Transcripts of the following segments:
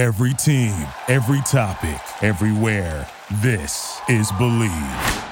Every team, every topic, everywhere. This is Bleav.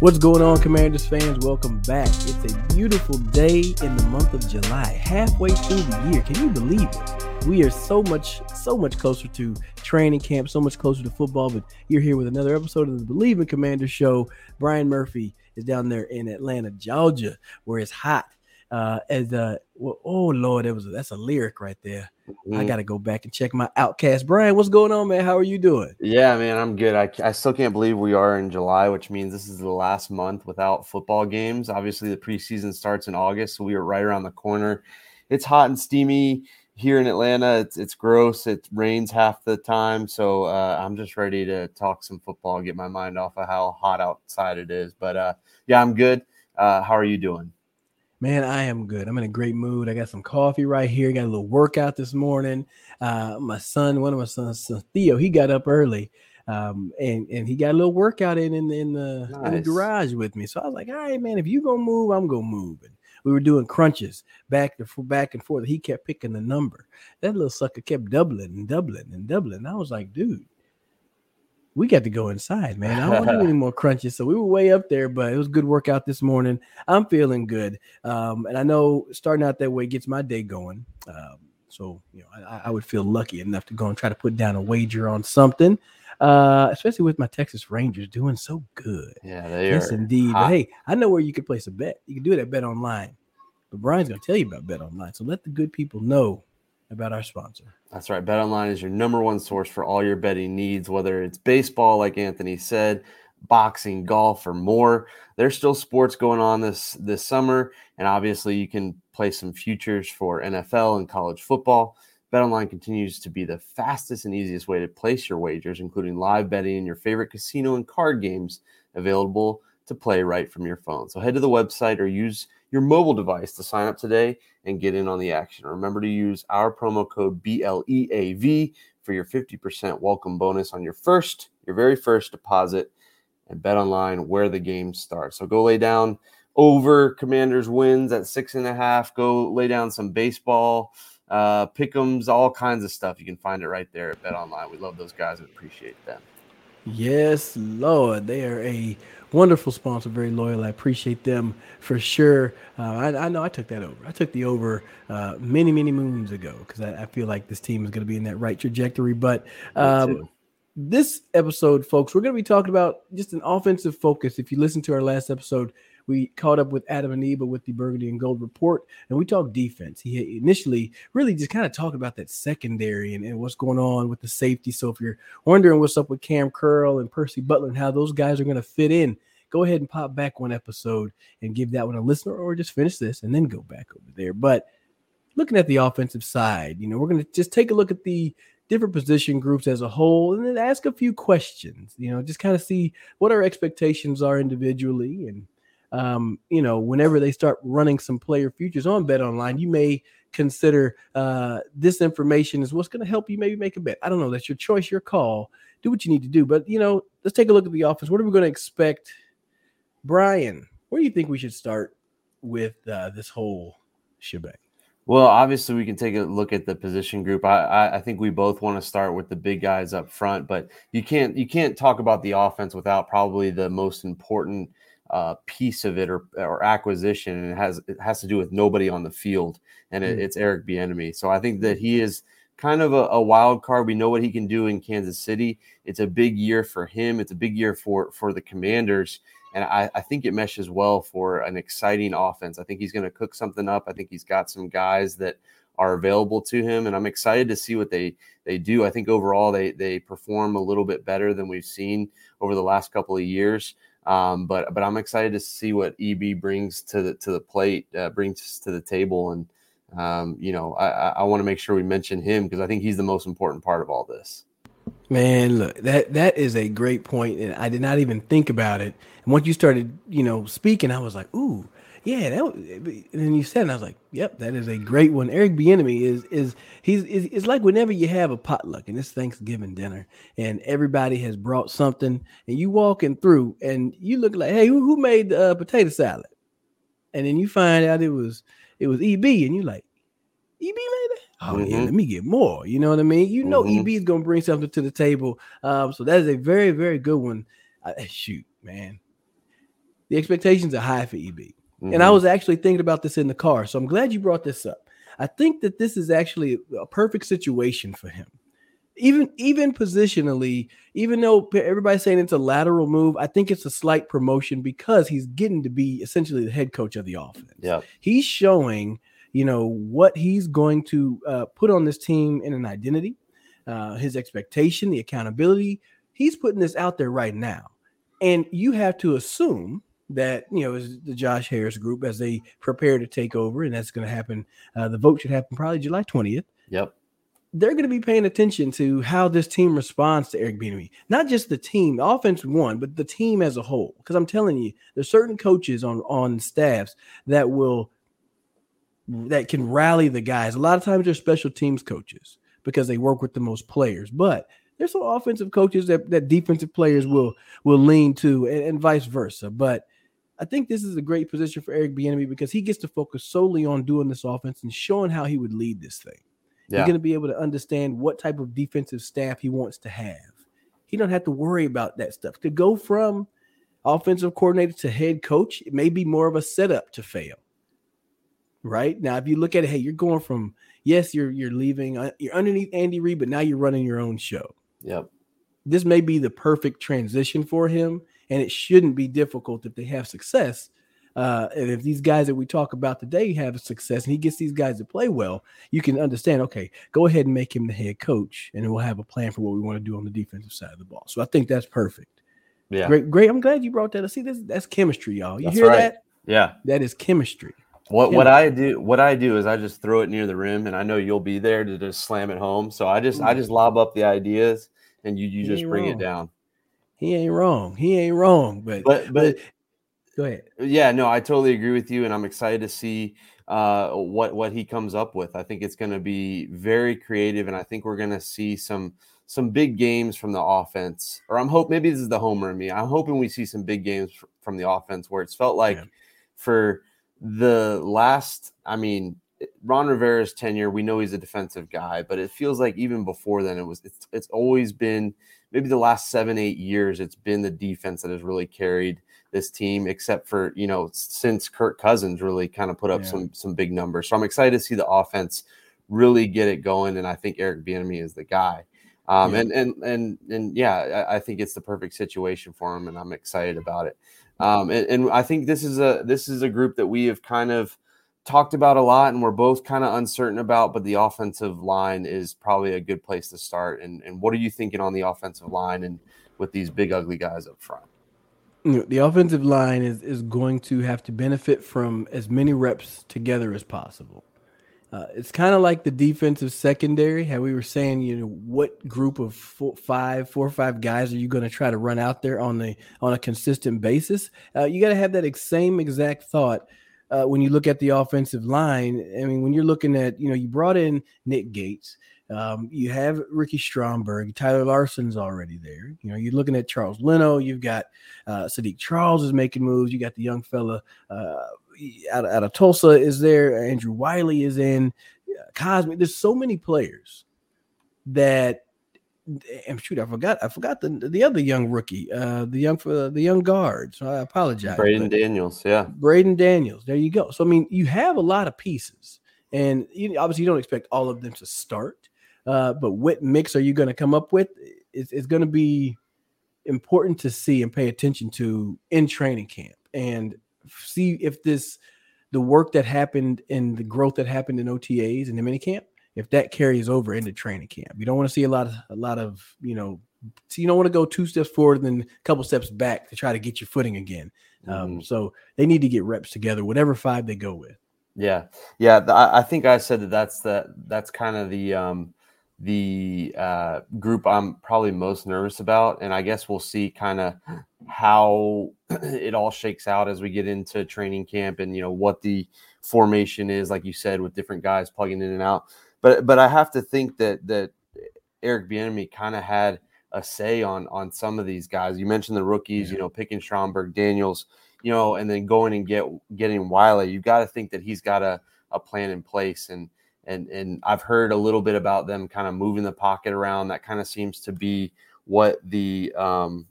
What's going on, Commanders fans? Welcome back. It's a beautiful day in the month of July, halfway through the year. Can you believe it? We are so much, so much closer to training camp, so much closer to football. But you're here with another episode of the Bleav in Commander Show. Brian Murphy is down there in Atlanta, Georgia, where it's hot. Uh, as uh, well, oh Lord, that was that's a lyric right there. Mm-hmm. I got to go back and check my OutKast Brian, what's going on, man? How are you doing? Yeah, man, I'm good. I, I still can't believe we are in July, which means this is the last month without football games. Obviously, the preseason starts in August, so we are right around the corner. It's hot and steamy here in Atlanta. It's it's gross. It rains half the time, so uh, I'm just ready to talk some football, get my mind off of how hot outside it is. But uh, yeah, I'm good. Uh, how are you doing? Man, I am good. I'm in a great mood. I got some coffee right here. Got a little workout this morning. Uh, my son, one of my sons, Theo, he got up early, um, and and he got a little workout in in, in the nice. in the garage with me. So I was like, all right, man, if you gonna move, I'm gonna move. And we were doing crunches back forth, back and forth. He kept picking the number. That little sucker kept doubling and doubling and doubling. I was like, dude, we got to go inside, man. I don't want to do any more crunches. So we were way up there, but it was good workout this morning. I'm feeling good. Um, and I know starting out that way gets my day going. Um, so, you know, I, I, would feel lucky enough to go and try to put down a wager on something, uh, especially with my Texas Rangers doing so good. Yeah, they yes, indeed. Hey, I know where you could place a bet. You can do it at Bet Online. But Brian's going to tell you about Bet Online. So let the good people know about our sponsor. That's right. BetOnline is your number one source for all your betting needs, whether it's baseball, like Anthony said, boxing, golf, or more. There's still sports going on this this summer, and obviously you can play some futures for NFL and college football. BetOnline continues to be the fastest and easiest way to place your wagers, including live betting and your favorite casino and card games available to play right from your phone. So head to the website or use your mobile device to sign up today and get in on the action. Remember to use our promo code BLEAV for your 50% welcome bonus on your first, your very first deposit and bet online where the game starts. So go lay down over Commanders wins at six and a half. Go lay down some baseball, uh, pick'ems, all kinds of stuff. You can find it right there at Bet Online. We love those guys and appreciate them. Yes, Lord. They are a wonderful sponsor, very loyal. I appreciate them for sure. Uh, I, I, know I took that over. I took the over uh, many, many moons ago because I, I, feel like this team is going to be in that right trajectory. But um, this episode, folks, we're going to be talking about just an offensive focus. If you listen to our last episode, we caught up with Adam Aniba with the Burgundy and Gold report, and we talked defense. He initially really just kind of talked about that secondary and, and what's going on with the safety. So if you're wondering what's up with Cam Curl and Percy Butler and how those guys are going to fit in, go ahead and pop back one episode and give that one a listen, or just finish this and then go back over there. But looking at the offensive side, you know, we're going to just take a look at the different position groups as a whole and then ask a few questions, you know, just kind of see what our expectations are individually and um, you know, whenever they start running some player futures on Bet Online, you may consider uh, this information is what's going to help you maybe make a bet. I don't know. That's your choice, your call. Do what you need to do. But, you know, let's take a look at the offense. What are we going to expect? Brian, where do you think we should start with uh, this whole shebang? Well, obviously, we can take a look at the position group. I, I, I think we both want to start with the big guys up front, but you can't you can't talk about the offense without probably the most important – uh, piece of it or, or acquisition, and it has it has to do with nobody on the field, and it, mm. it's Eric Bieniemy. So I think that he is kind of a, a, wild card. We know what he can do in Kansas City. It's a big year for him. It's a big year for for the Commanders, and I, I think it meshes well for an exciting offense. I think he's going to cook something up. I think he's got some guys that are available to him, and I'm excited to see what they they do. I think overall they they perform a little bit better than we've seen over the last couple of years. Um, but but I'm excited to see what EB brings to the to the plate, uh, brings to the table, and um, you know I, I want to make sure we mention him because I think he's the most important part of all this. Man, look that that is a great point, and I did not even think about it. And once you started, you know, speaking, I was like, ooh, yeah, that. And then you said, and I was like, yep, that is a great one. Eric Bieniemy is is he's is, it's like whenever you have a potluck and it's Thanksgiving dinner and everybody has brought something and you walking through and you look like, hey, who, who made uh, potato salad? and then you find out it was it was EB, and you like EB made that. Oh mm-hmm. yeah, let me get more. You know what I mean? You know mm-hmm. EB is gonna bring something to the table. Um, so that is a very very good one. Uh, shoot, man, the expectations are high for EB, mm-hmm. and I mm-hmm. was actually thinking about this in the car. So I'm glad you brought this up. I think that this is actually a perfect situation for him even even positionally, even though everybody's saying it's a lateral move, I think it's a slight promotion because he's getting to be essentially the head coach of the offense. Yeah, he's showing you know what he's going to uh, put on this team in an identity, uh, his expectation, the accountability. He's putting this out there right now, and you have to assume that you know is the Josh Harris group as they prepare to take over, and that's going to happen. Uh, the vote should happen probably July twentieth. Yep they're going to be paying attention to how this team responds to Eric Bieniemy. Not just the team, the offense one, but the team as a whole. Because I'm telling you, there's certain coaches on on staffs that will that can rally the guys. A lot of times they're special teams coaches because they work with the most players, but there's some offensive coaches that, that defensive players will will lean to and, and vice versa. But I think this is a great position for Eric Bieniemy because he gets to focus solely on doing this offense and showing how he would lead this thing. Yeah. He's going to be able to understand what type of defensive staff he wants to have. He don't have to worry about that stuff. To go from offensive coordinator to head coach, it may be more of a setup to fail. Right now, if you look at it, hey, you're going from yes, you're you're leaving, uh, you're underneath Andy Reid, but now you're running your own show. Yep. This may be the perfect transition for him, and it shouldn't be difficult if they have success uh, and if these guys that we talk about today have success and he gets these guys to play well, you can understand, okay, go ahead and make him the head coach and we'll have a plan for what we want to do on the defensive side of the ball. So I think that's perfect. Yeah. Great, great. I'm glad you brought that. Up. See, this that's chemistry, y'all. You that's hear right. that? Yeah. That is chemistry. What what I do what I do is I just throw it near the rim and I know you'll be there to just slam it home. So I just Ooh. I just lob up the ideas and you you just bring wrong. it down. He ain't wrong. He ain't wrong. But but but Go ahead. Yeah, no, I totally agree with you, and I'm excited to see uh, what what he comes up with. I think it's going to be very creative, and I think we're going to see some some big games from the offense. Or I'm hope maybe this is the homer in me. I'm hoping we see some big games from the offense where it's felt like yeah. for the last, I mean, Ron Rivera's tenure, we know he's a defensive guy, but it feels like even before then, it was it's it's always been maybe the last seven eight years, it's been the defense that has really carried this team, except for you know since Kirk Cousins really kind of put up yeah. some some big numbers. So I'm excited to see the offense really get it going, and I think Eric Bieniemy is the guy. Um, yeah. and and and and yeah, I, I, think it's the perfect situation for him, and I'm excited about it. Um, and, and I think this is a this is a group that we have kind of talked about a lot, and we're both kind of uncertain about. But the offensive line is probably a good place to start. And and what are you thinking on the offensive line and with these big ugly guys up front? the offensive line is is going to have to benefit from as many reps together as possible. Uh, it's kind of like the defensive secondary. How we were saying, you know, what group of four, five, four or five guys are you going to try to run out there on the on a consistent basis? Uh, you got to have that same exact thought uh, when you look at the offensive line. I mean, when you're looking at, you know, you brought in Nick Gates. Um, you have Ricky Stromberg, Tyler Larsen's already there. You know, you're looking at Charles Leno. You've got uh, Saahdiq Charles is making moves. You got the young fella uh, out, out of Tulsa is there. Andrew Wiley is in. Cosmi. There's so many players that. And shoot, I forgot. I forgot the the other young rookie, uh, the young for the young guard. So I apologize. Braeden Daniels, yeah. Braeden Daniels. There you go. So I mean, you have a lot of pieces, and you, obviously you don't expect all of them to start. Uh, but what mix are you going to come up with? It's, it's going to be important to see and pay attention to in training camp and see if this the work that happened and the growth that happened in OTAs and the mini camp, if that carries over into training camp. You don't want to see a lot of a lot of, you know, so you don't want to go two steps forward and then a couple steps back to try to get your footing again. Um, mm-hmm. So they need to get reps together, whatever five they go with. Yeah, yeah. I think I said that that's the that's kind of the um, the uh, group I'm probably most nervous about. And I guess we'll see kind of how it all shakes out as we get into training camp and, you know, what the formation is, like you said, with different guys plugging in and out. But, but I have to think that, that Eric Bieniemy kind of had a say on, on some of these guys. You mentioned the rookies, yeah. you know, picking Stromberg, Daniels. you know, and then going and get getting Wiley, you got to think that he's got a, a plan in place. And and and I've heard a little bit about them kind of moving the pocket around. That kind of seems to be what the um,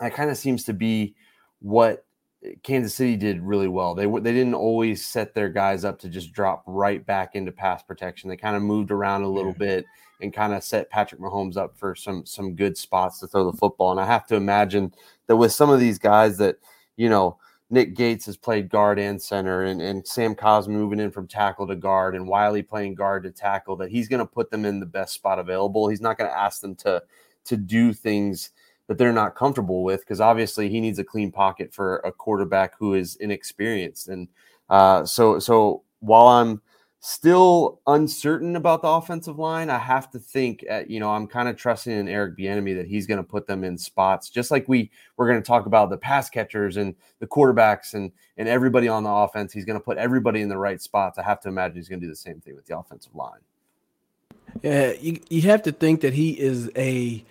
that kind of seems to be what Kansas City did really well. They they didn't always set their guys up to just drop right back into pass protection. They kind of moved around a little yeah. bit and kind of set Patrick Mahomes up for some some good spots to throw the football. And I have to imagine that with some of these guys that you know Nick Gates has played guard and center, and, and Sam Cosmi moving in from tackle to guard, and Wiley playing guard to tackle. That he's going to put them in the best spot available. He's not going to ask them to to do things that they're not comfortable with because obviously he needs a clean pocket for a quarterback who is inexperienced. And uh, so, so while I'm still uncertain about the offensive line, I have to think, at, you know, I'm kind of trusting in Eric Bieniemy that he's going to put them in spots, just like we we're going to talk about the pass catchers and the quarterbacks and and everybody on the offense. He's going to put everybody in the right spots. I have to imagine he's going to do the same thing with the offensive line. Yeah, you, you have to think that he is a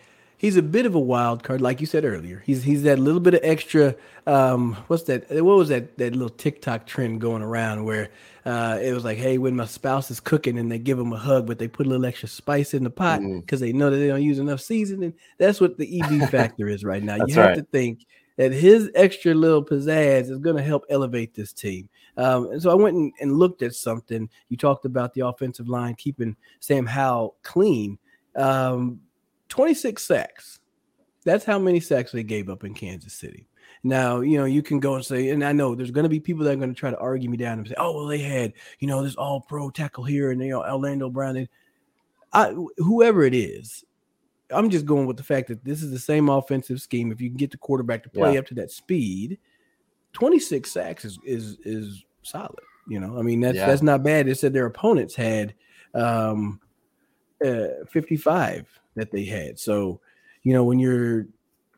he's a bit of a wild card, like you said earlier. He's he's that little bit of extra. Um, what's that? What was that? That little TikTok trend going around where uh, it was like, hey, when my spouse is cooking and they give him a hug, but they put a little extra spice in the pot because mm. they know that they don't use enough seasoning. That's what the EB factor is right now. you have right. to think that his extra little pizzazz is going to help elevate this team. Um, and so I went and, and, looked at something. You talked about the offensive line keeping Sam Howell clean. Um, 26 sacks. That's how many sacks they gave up in Kansas City. Now, you know, you can go and say, and I know there's going to be people that are going to try to argue me down and say, oh, well, they had, you know, this all pro tackle here and, you know, Orlando Brown. And I, whoever it is, I'm just going with the fact that this is the same offensive scheme. If you can get the quarterback to play yeah. up to that speed, 26 sacks is, is, is solid. You know, I mean, that's, yeah. that's not bad. They said their opponents had um, uh, 55 that they had. So, you know, when you're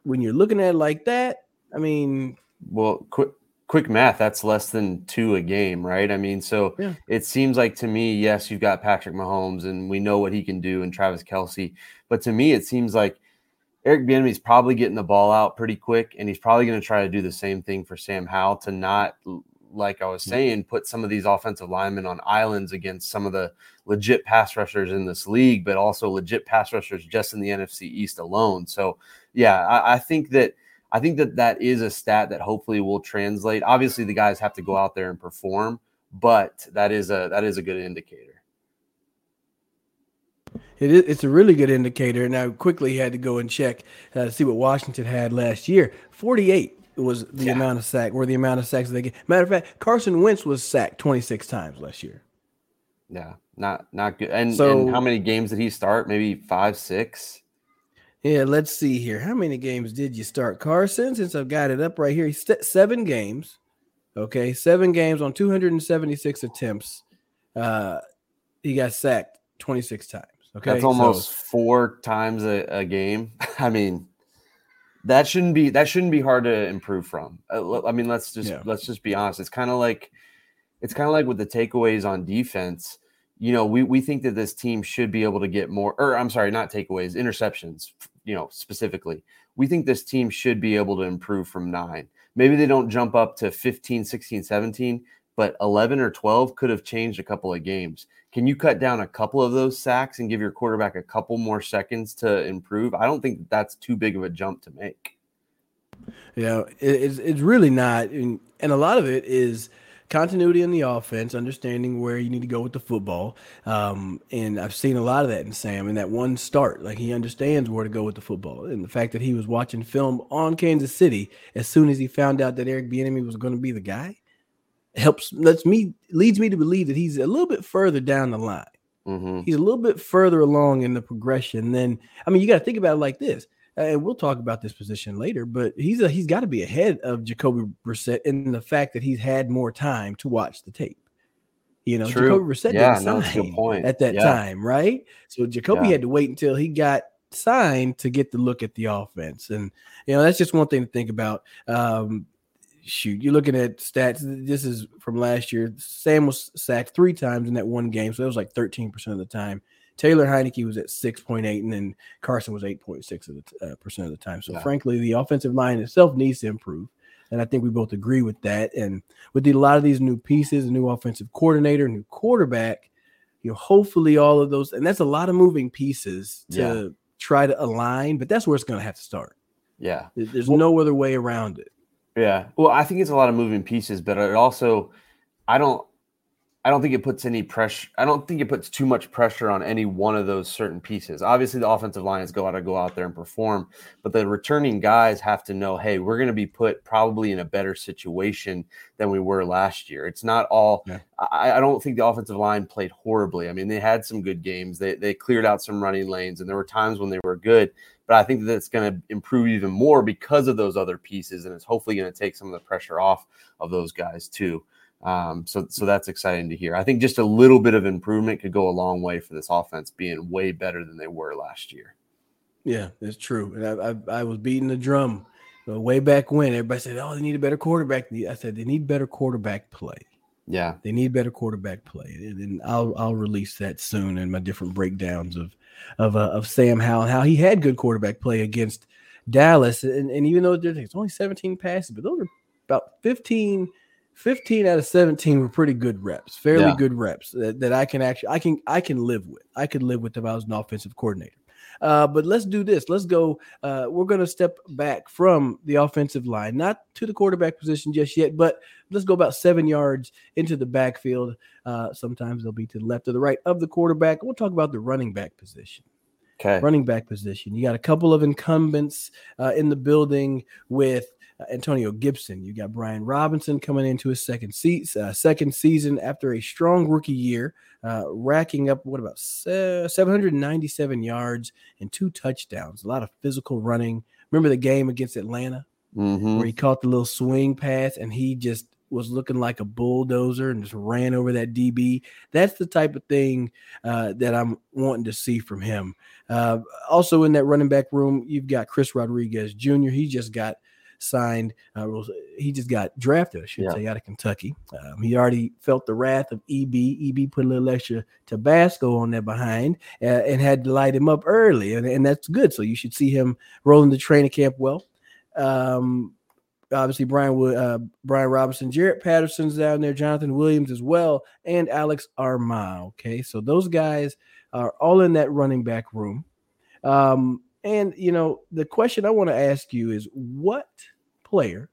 when you're looking at it like that, I mean, well, quick quick math, that's less than two a game, right? I mean, so yeah. it seems like to me, yes, you've got Patrick Mahomes and we know what he can do and Travis Kelce, but to me, it seems like Eric Bieniemy is probably getting the ball out pretty quick, and he's probably going to try to do the same thing for Sam Howell to not like I was saying, put some of these offensive linemen on islands against some of the legit pass rushers in this league, but also legit pass rushers just in the NFC East alone. So, yeah, I, I think that I think that that is a stat that hopefully will translate. Obviously, the guys have to go out there and perform, but that is a that is a good indicator. It is, it's a really good indicator. Now, quickly had to go and check uh, see what Washington had last year. 48 was the yeah. amount of sack or the amount of sacks they get. Matter of fact, Carson Wentz was sacked 26 times last year. Yeah, not not good. And, so, and how many games did he start? Maybe five, six. Yeah, let's see here. How many games did you start, Carson? Since I've got it up right here, st- seven games. Okay, seven games on 276 attempts. Uh, he got sacked 26 times. Okay, that's almost so, four times a, a game. I mean, that shouldn't be that shouldn't be hard to improve from. Uh, I mean, let's just yeah. let's just be honest. It's kind of like it's kind of like with the takeaways on defense. You know, we we think that this team should be able to get more or I'm sorry, not takeaways, interceptions, you know, specifically. We think this team should be able to improve from 9. Maybe they don't jump up to 15, 16, 17, but 11 or 12 could have changed a couple of games. Can you cut down a couple of those sacks and give your quarterback a couple more seconds to improve? I don't think that's too big of a jump to make. Yeah, it's it's really not, and, and a lot of it is continuity in the offense, understanding where you need to go with the football. Um, and I've seen a lot of that in Sam in that one start. Like he understands where to go with the football. And the fact that he was watching film on Kansas City as soon as he found out that Eric Bieniemy was going to be the guy, helps lets me leads me to believe that he's a little bit further down the line. Mm-hmm. He's a little bit further along in the progression than I mean, you got to think about it like this. And we'll talk about this position later, but he's a, he's got to be ahead of Jacoby Brissett in the fact that he's had more time to watch the tape. You know, True. Jacoby Brissett yeah, didn't sign at that yeah. time, right? So Jacoby yeah. had to wait until he got signed to get the look at the offense, and you know that's just one thing to think about. Um, shoot, you're looking at stats. This is from last year. Sam was sacked three times in that one game, so that was like 13% of the time. Taylor Heinicke was at 6.8, and then Carson was 8.6 of the uh, percent of the time. So, yeah. frankly, the offensive line itself needs to improve. And I think we both agree with that. And with the, a lot of these new pieces, new offensive coordinator, new quarterback, you know, hopefully all of those, and that's a lot of moving pieces to yeah. try to align, but that's where it's going to have to start. Yeah. There's well, no other way around it. Yeah. Well, I think it's a lot of moving pieces, but it also, I don't, I don't think it puts any pressure. I don't think it puts too much pressure on any one of those certain pieces. Obviously, the offensive lines go out to go out there and perform, but the returning guys have to know, hey, we're going to be put probably in a better situation than we were last year. It's not all. Yeah. I, I, don't think the offensive line played horribly. I mean, they had some good games. They they cleared out some running lanes, and there were times when they were good. But I think that it's going to improve even more because of those other pieces, and it's hopefully going to take some of the pressure off of those guys too. Um, so, so that's exciting to hear. I think just a little bit of improvement could go a long way for this offense being way better than they were last year. Yeah, it's true. And I, I, I was beating the drum way back when. Everybody said, "Oh, they need a better quarterback." I said, "They need better quarterback play." Yeah, they need better quarterback play, and, and I'll I'll release that soon in my different breakdowns of of uh, of Sam Howell how he had good quarterback play against Dallas, and, and even though there's only 17 passes, but those are about 15 15 out of 17 were pretty good reps, fairly yeah. good reps that, that I can actually I can I can live with. I could live with if I was an offensive coordinator. Uh, but let's do this. Let's go. Uh, we're going to step back from the offensive line, not to the quarterback position just yet, but let's go about seven yards into the backfield. Uh, sometimes they'll be to the left or the right of the quarterback. We'll talk about the running back position. Okay. Running back position. You got a couple of incumbents uh, in the building with uh, Antonio Gibson. You got Brian Robinson coming into his second se- uh, second season after a strong rookie year, uh, racking up what about 797 yards and two touchdowns. A lot of physical running. Remember the game against Atlanta mm-hmm. where he caught the little swing pass and he just was looking like a bulldozer and just ran over that DB. That's the type of thing uh, that I'm wanting to see from him. Uh, also, in that running back room, you've got Chris Rodriguez Jr. He just got signed. Uh, he just got drafted, I should yeah. say, out of Kentucky. Um, he already felt the wrath of EB. EB put a little extra Tabasco on there behind uh, and had to light him up early, and, and that's good. So you should see him rolling the training camp well. Um, obviously Brian uh, Brian Robinson, Jarrett Patterson's down there, Jonathan Williams as well, and Alex Armah. Okay, so those guys are all in that running back room. Um, and you know, the question I want to ask you is what player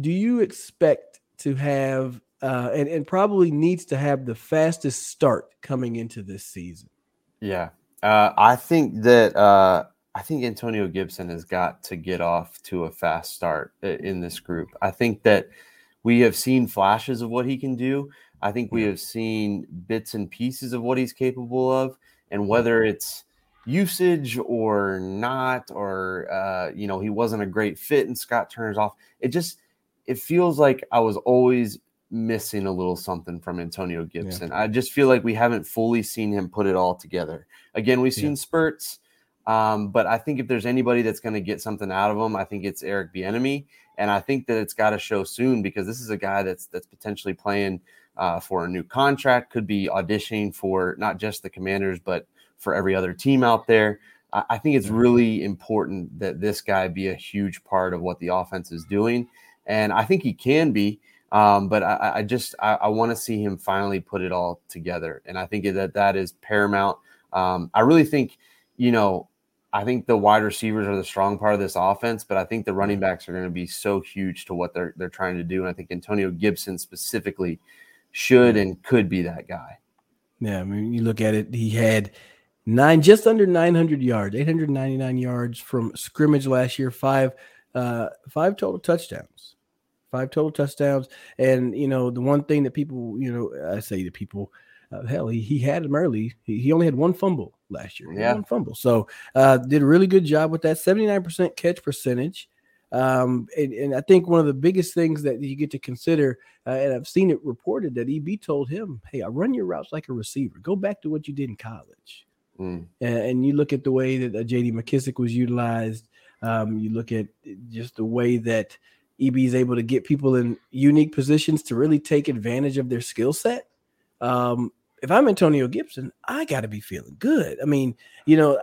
do you expect to have uh, and, and probably needs to have the fastest start coming into this season? Yeah. Uh, I think that uh, I think Antonio Gibson has got to get off to a fast start in this group. I think that we have seen flashes of what he can do. I think we have seen bits and pieces of what he's capable of, and whether it's usage or not, or uh, you know, he wasn't a great fit and Scott Turner's off. It just it feels like I was always missing a little something from Antonio Gibson. Yeah. I just feel like we haven't fully seen him put it all together. Again, we've seen yeah. spurts, um, but I think if there's anybody that's going to get something out of him, I think it's Eric Bieniemy, and I think that it's got to show soon because this is a guy that's that's potentially playing uh, for a new contract, could be auditioning for not just the Commanders but for every other team out there. I, I think it's really important that this guy be a huge part of what the offense is doing. And I think he can be. Um, but I, I just I, I want to see him finally put it all together, and I think that that is paramount. Um, I really think, you know, I think the wide receivers are the strong part of this offense, but I think the running backs are going to be so huge to what they're they're trying to do, and I think Antonio Gibson specifically should and could be that guy. Yeah, I mean, you look at it; he had nine, just under 900 yards, 899 yards from scrimmage last year, five, uh, five total touchdowns, five total touchdowns. And, you know, the one thing that people, you know, I say to people, uh, hell, he, he had him early. He, he only had one fumble last year. Yeah. One fumble. So, uh, did a really good job with that 79% catch percentage. Um, and, and, I think one of the biggest things that you get to consider, uh, and I've seen it reported that EB told him, Hey, I run your routes like a receiver. Go back to what you did in college. Mm. And, you look at the way that J.D. McKissic was utilized. Um, you look at just the way that EB is able to get people in unique positions to really take advantage of their skill set. Um, if I'm Antonio Gibson, I got to be feeling good. I mean, you know,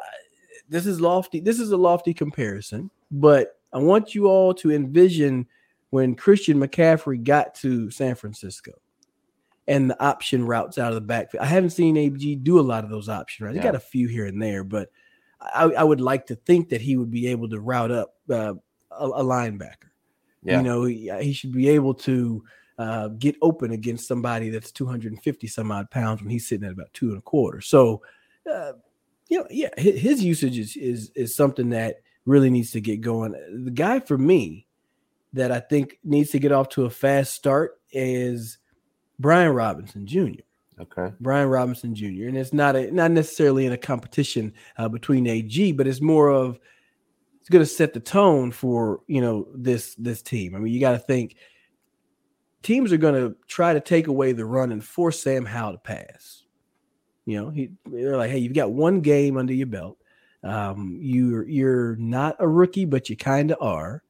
this is lofty. This is a lofty comparison, but I want you all to envision when Christian McCaffrey got to San Francisco and the option routes out of the backfield. I haven't seen AG do a lot of those option routes. Yeah. He got a few here and there, but I, I, would like to think that he would be able to route up uh, a, a, linebacker. Yeah. You know, he, he should be able to uh, get open against somebody that's 250 some odd pounds when he's sitting at about two and a quarter. So, uh, you know, yeah, his, his usage is, is is something that really needs to get going. The guy for me that I think needs to get off to a fast start is Brian Robinson Jr. Okay, Brian Robinson Jr. And it's not a not necessarily in a competition uh, between AG, but it's more of it's going to set the tone for you know this this team. I mean, you got to think teams are going to try to take away the run and force Sam Howell to pass. You know, he, they're like, hey, you've got one game under your belt. Um, you're you're not a rookie, but you kind of are.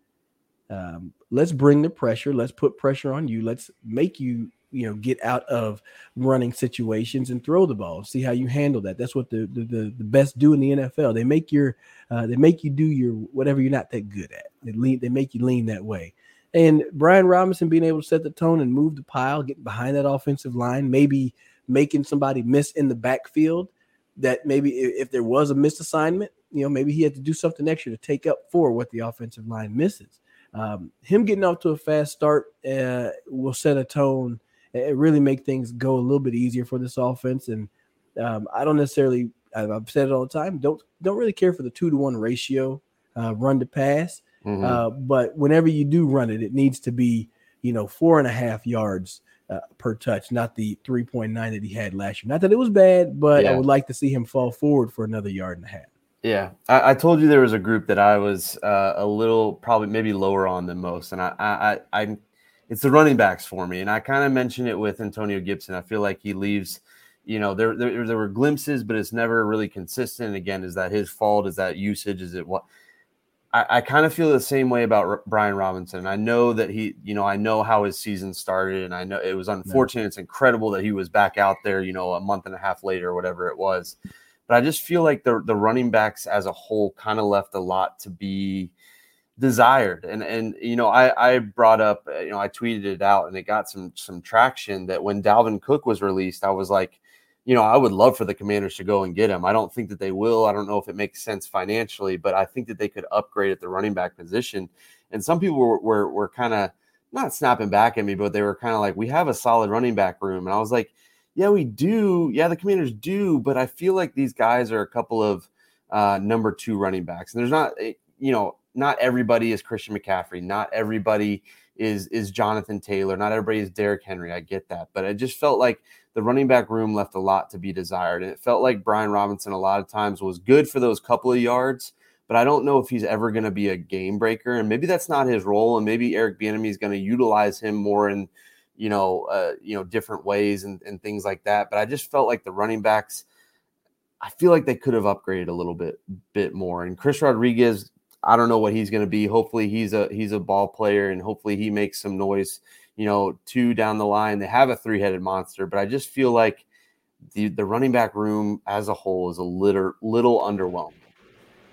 Um, let's bring the pressure. Let's put pressure on you. Let's make you you know get out of running situations and throw the ball. See how you handle that. That's what the the, the, the best do in the NFL. They make your uh, they make you do your whatever you're not that good at. They lean, they make you lean that way. And Brian Robinson being able to set the tone and move the pile, get behind that offensive line, maybe making somebody miss in the backfield. That maybe if there was a missed assignment, you know, maybe he had to do something extra to take up for what the offensive line misses. Um, him getting off to a fast start uh, will set a tone and really make things go a little bit easier for this offense. And um, I don't necessarily, I've said it all the time, don't don't really care for the two to one ratio uh, run to pass. Mm-hmm. Uh, but whenever you do run it, it needs to be, you know, four and a half yards uh, per touch, not the 3.9 that he had last year. Not that it was bad, but yeah. I would like to see him fall forward for another yard and a half. Yeah, I, I told you there was a group that I was uh, a little, probably maybe lower on than most, and I, I, I, it's the running backs for me, and I kind of mentioned it with Antonio Gibson. I feel like he leaves, you know, there, there, there were glimpses, but it's never really consistent. Again, is that his fault? Is that usage? Is it what? I, I kind of feel the same way about R- Brian Robinson. I know that he, you know, I know how his season started, and I know it was unfortunate. It's incredible that he was back out there, you know, a month and a half later, or whatever it was. But I just feel like the the running backs as a whole kind of left a lot to be desired. And and you know, I I brought up, you know, I tweeted it out, and it got some some traction. That when Dalvin Cook was released, I was like you know, I would love for the commanders to go and get him. I don't think that they will. I don't know if it makes sense financially, but I think that they could upgrade at the running back position. And some people were were, were kind of not snapping back at me, but they were kind of like, "We have a solid running back room," and I was like, "Yeah, we do. Yeah, the commanders do." But I feel like these guys are a couple of uh, number two running backs, and there's not, eh, you know, not everybody is Christian McCaffrey. Not everybody is is Jonathan Taylor. Not everybody is Derrick Henry. I get that, but I just felt like the running back room left a lot to be desired. And it felt like Brian Robinson a lot of times was good for those couple of yards, but I don't know if he's ever going to be a game breaker. And maybe that's not his role. And maybe Eric Bieniemy is going to utilize him more in, you know, uh, you know, different ways and, and things like that. But I just felt like the running backs, I feel like they could have upgraded a little bit, bit more. And Chris Rodriguez, I don't know what he's going to be. Hopefully he's a he's a ball player and hopefully he makes some noise you know, two down the line. They have a three headed monster, but I just feel like the the running back room as a whole is a little little underwhelmed.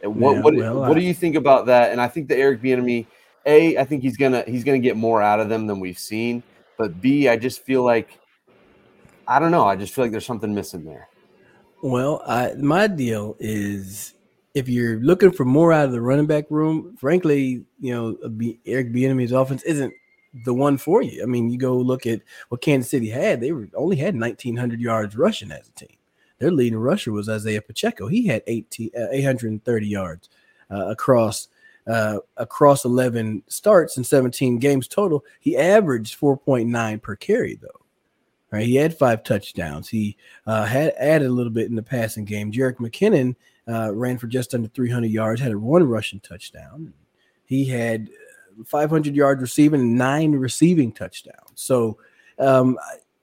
what yeah, what, well, what do you think about that? And I think the Eric Bieniemy, a, I think he's gonna he's gonna get more out of them than we've seen. But B, I just feel like I don't know. I just feel like there's something missing there. Well, I, my deal is if you're looking for more out of the running back room, frankly, you know, Eric Bieniemy's offense isn't the one for you. I mean, you go look at what Kansas City had; they were only had 1,900 yards rushing as a team. Their leading rusher was Isaiah Pacheco. He had 18, uh, 830 yards uh, across uh, across 11 starts and 17 games total. He averaged 4.9 per carry, though. Right, he had five touchdowns. He uh, had added a little bit in the passing game. Jerick McKinnon uh, ran for just under 300 yards, had one rushing touchdown. He had 500 yards receiving, nine receiving touchdowns. So um,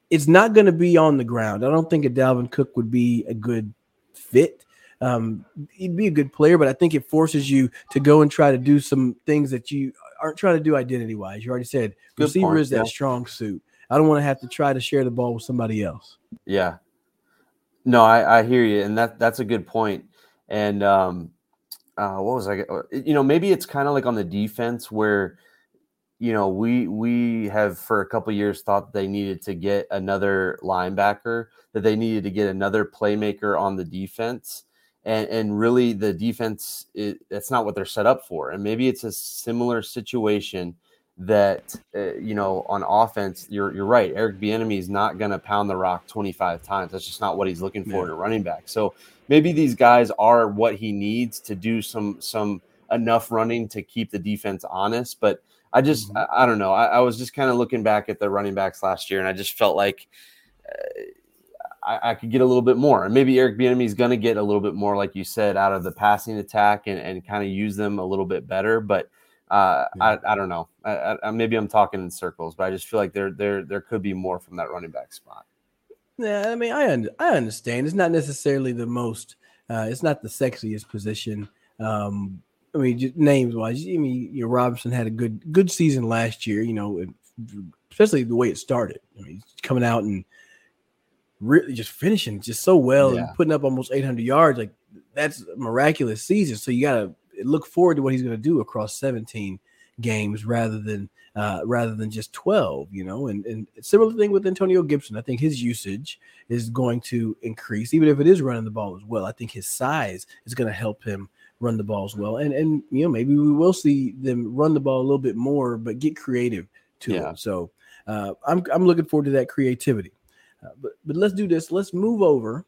it's not going to be on the ground. I don't think a Dalvin Cook would be a good fit. Um, he'd be a good player, but I think it forces you to go and try to do some things that you aren't trying to do identity wise. You already said good receiver point, is that yeah. strong suit. I don't want to have to try to share the ball with somebody else. Yeah. No, I, I hear you, and that that's a good point. And um, uh, what was I? Uh, you know, maybe it's kind of like on the defense where, you know, we we have for a couple years thought they needed to get another linebacker, that they needed to get another playmaker on the defense. And, and really the defense it, that's not what they're set up for and maybe it's a similar situation that uh, you know on offense you're you're right. Eric Bieniemy is not going to pound the rock 25 times. That's just not what he's looking for yeah. in a running back. So maybe these guys are what he needs to do some some enough running to keep the defense honest but I just mm-hmm. I, I, don't know. I, I was just kind of looking back at the running backs last year and I just felt like uh, I, I, could get a little bit more. And maybe Eric Bieniemy is going to get a little bit more like you said out of the passing attack and, and kind of use them a little bit better but uh, yeah. I, I don't know. I, I, maybe I'm talking in circles, but I just feel like there there there could be more from that running back spot. Yeah, I mean, I un- I understand. It's not necessarily the most. Uh, it's not the sexiest position. Um, I mean, names wise, I mean, you know, Robinson had a good good season last year. You know, especially the way it started. I mean, coming out and really just finishing just so well yeah. and putting up almost 800 yards. Like that's a miraculous season. So you got to look forward to what he's going to do across 17 games rather than uh, rather than just 12 you know? And, and similar thing with antonio gibson. I think his usage is going to increase even if it is running the ball as well. I think his size is going to help him run the ball as well. And and you know maybe we will see them run the ball a little bit more but get creative to yeah. it. So uh, I'm, I'm looking forward to that creativity. Uh, but but let's do this. Let's move over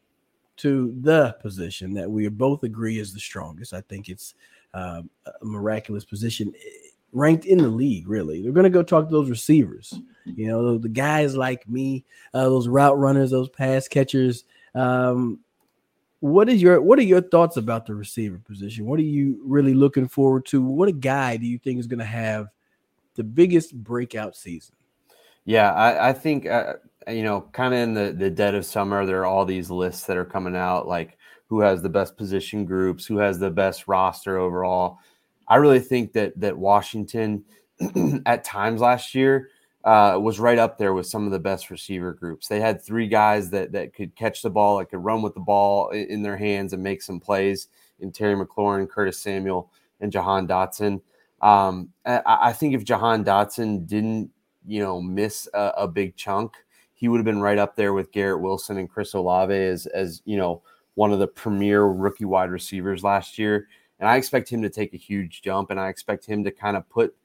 to the position that we both agree is the strongest. I think it's uh, a miraculous position eh, ranked in the league. Really, they're going to go talk to those receivers. You know, the guys like me, uh, those route runners, those pass catchers. Um, what is your what are your thoughts about the receiver position? What are you really looking forward to? What a guy do you think is going to have the biggest breakout season? Yeah, I, I think uh, you know, kind of in the the dead of summer, there are all these lists that are coming out, like who has the best position groups, who has the best roster overall. I really think that that Washington at times last year uh, was right up there with some of the best receiver groups. They had three guys that that could catch the ball, that could run with the ball in their hands and make some plays in Terry McLaurin, Curtis Samuel, and Jahan Dotson. Um, I, I, think if Jahan Dotson didn't, you know, miss a, a big chunk, he would have been right up there with Garrett Wilson and Chris Olave as as you know one of the premier rookie wide receivers last year. And I expect him to take a huge jump and I expect him to kind of put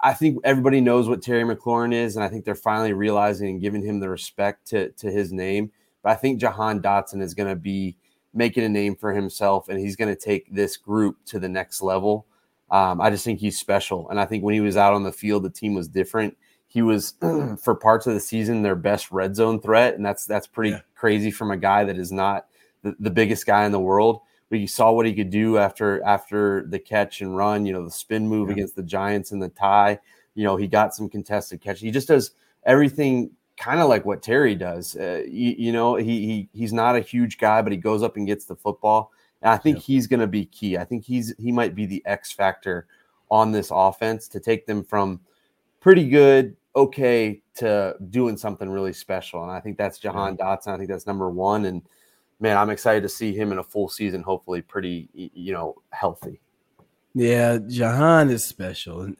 I think everybody knows what Terry McLaurin is, and I think they're finally realizing and giving him the respect to, to his name. But I think Jahan Dotson is going to be making a name for himself, and he's going to take this group to the next level. Um, I just think he's special, and I think when he was out on the field, the team was different. He was for parts of the season their best red zone threat, and that's that's pretty yeah. crazy from a guy that is not the, the biggest guy in the world. But you saw what he could do after after the catch and run. You know, the spin move yeah. against the Giants and the tie. You know, he got some contested catch. He just does everything kind of like what Terry does. Uh, you, you, know, he, he he's not a huge guy, but he goes up and gets the football. And I think yeah. he's going to be key. I think he's he might be the X factor on this offense to take them from pretty good, okay, to doing something really special. And I think that's Jahan yeah. Dotson. I think that's number one. And man, I'm excited to see him in a full season, hopefully pretty, you know, healthy. Yeah, Jahan is special. And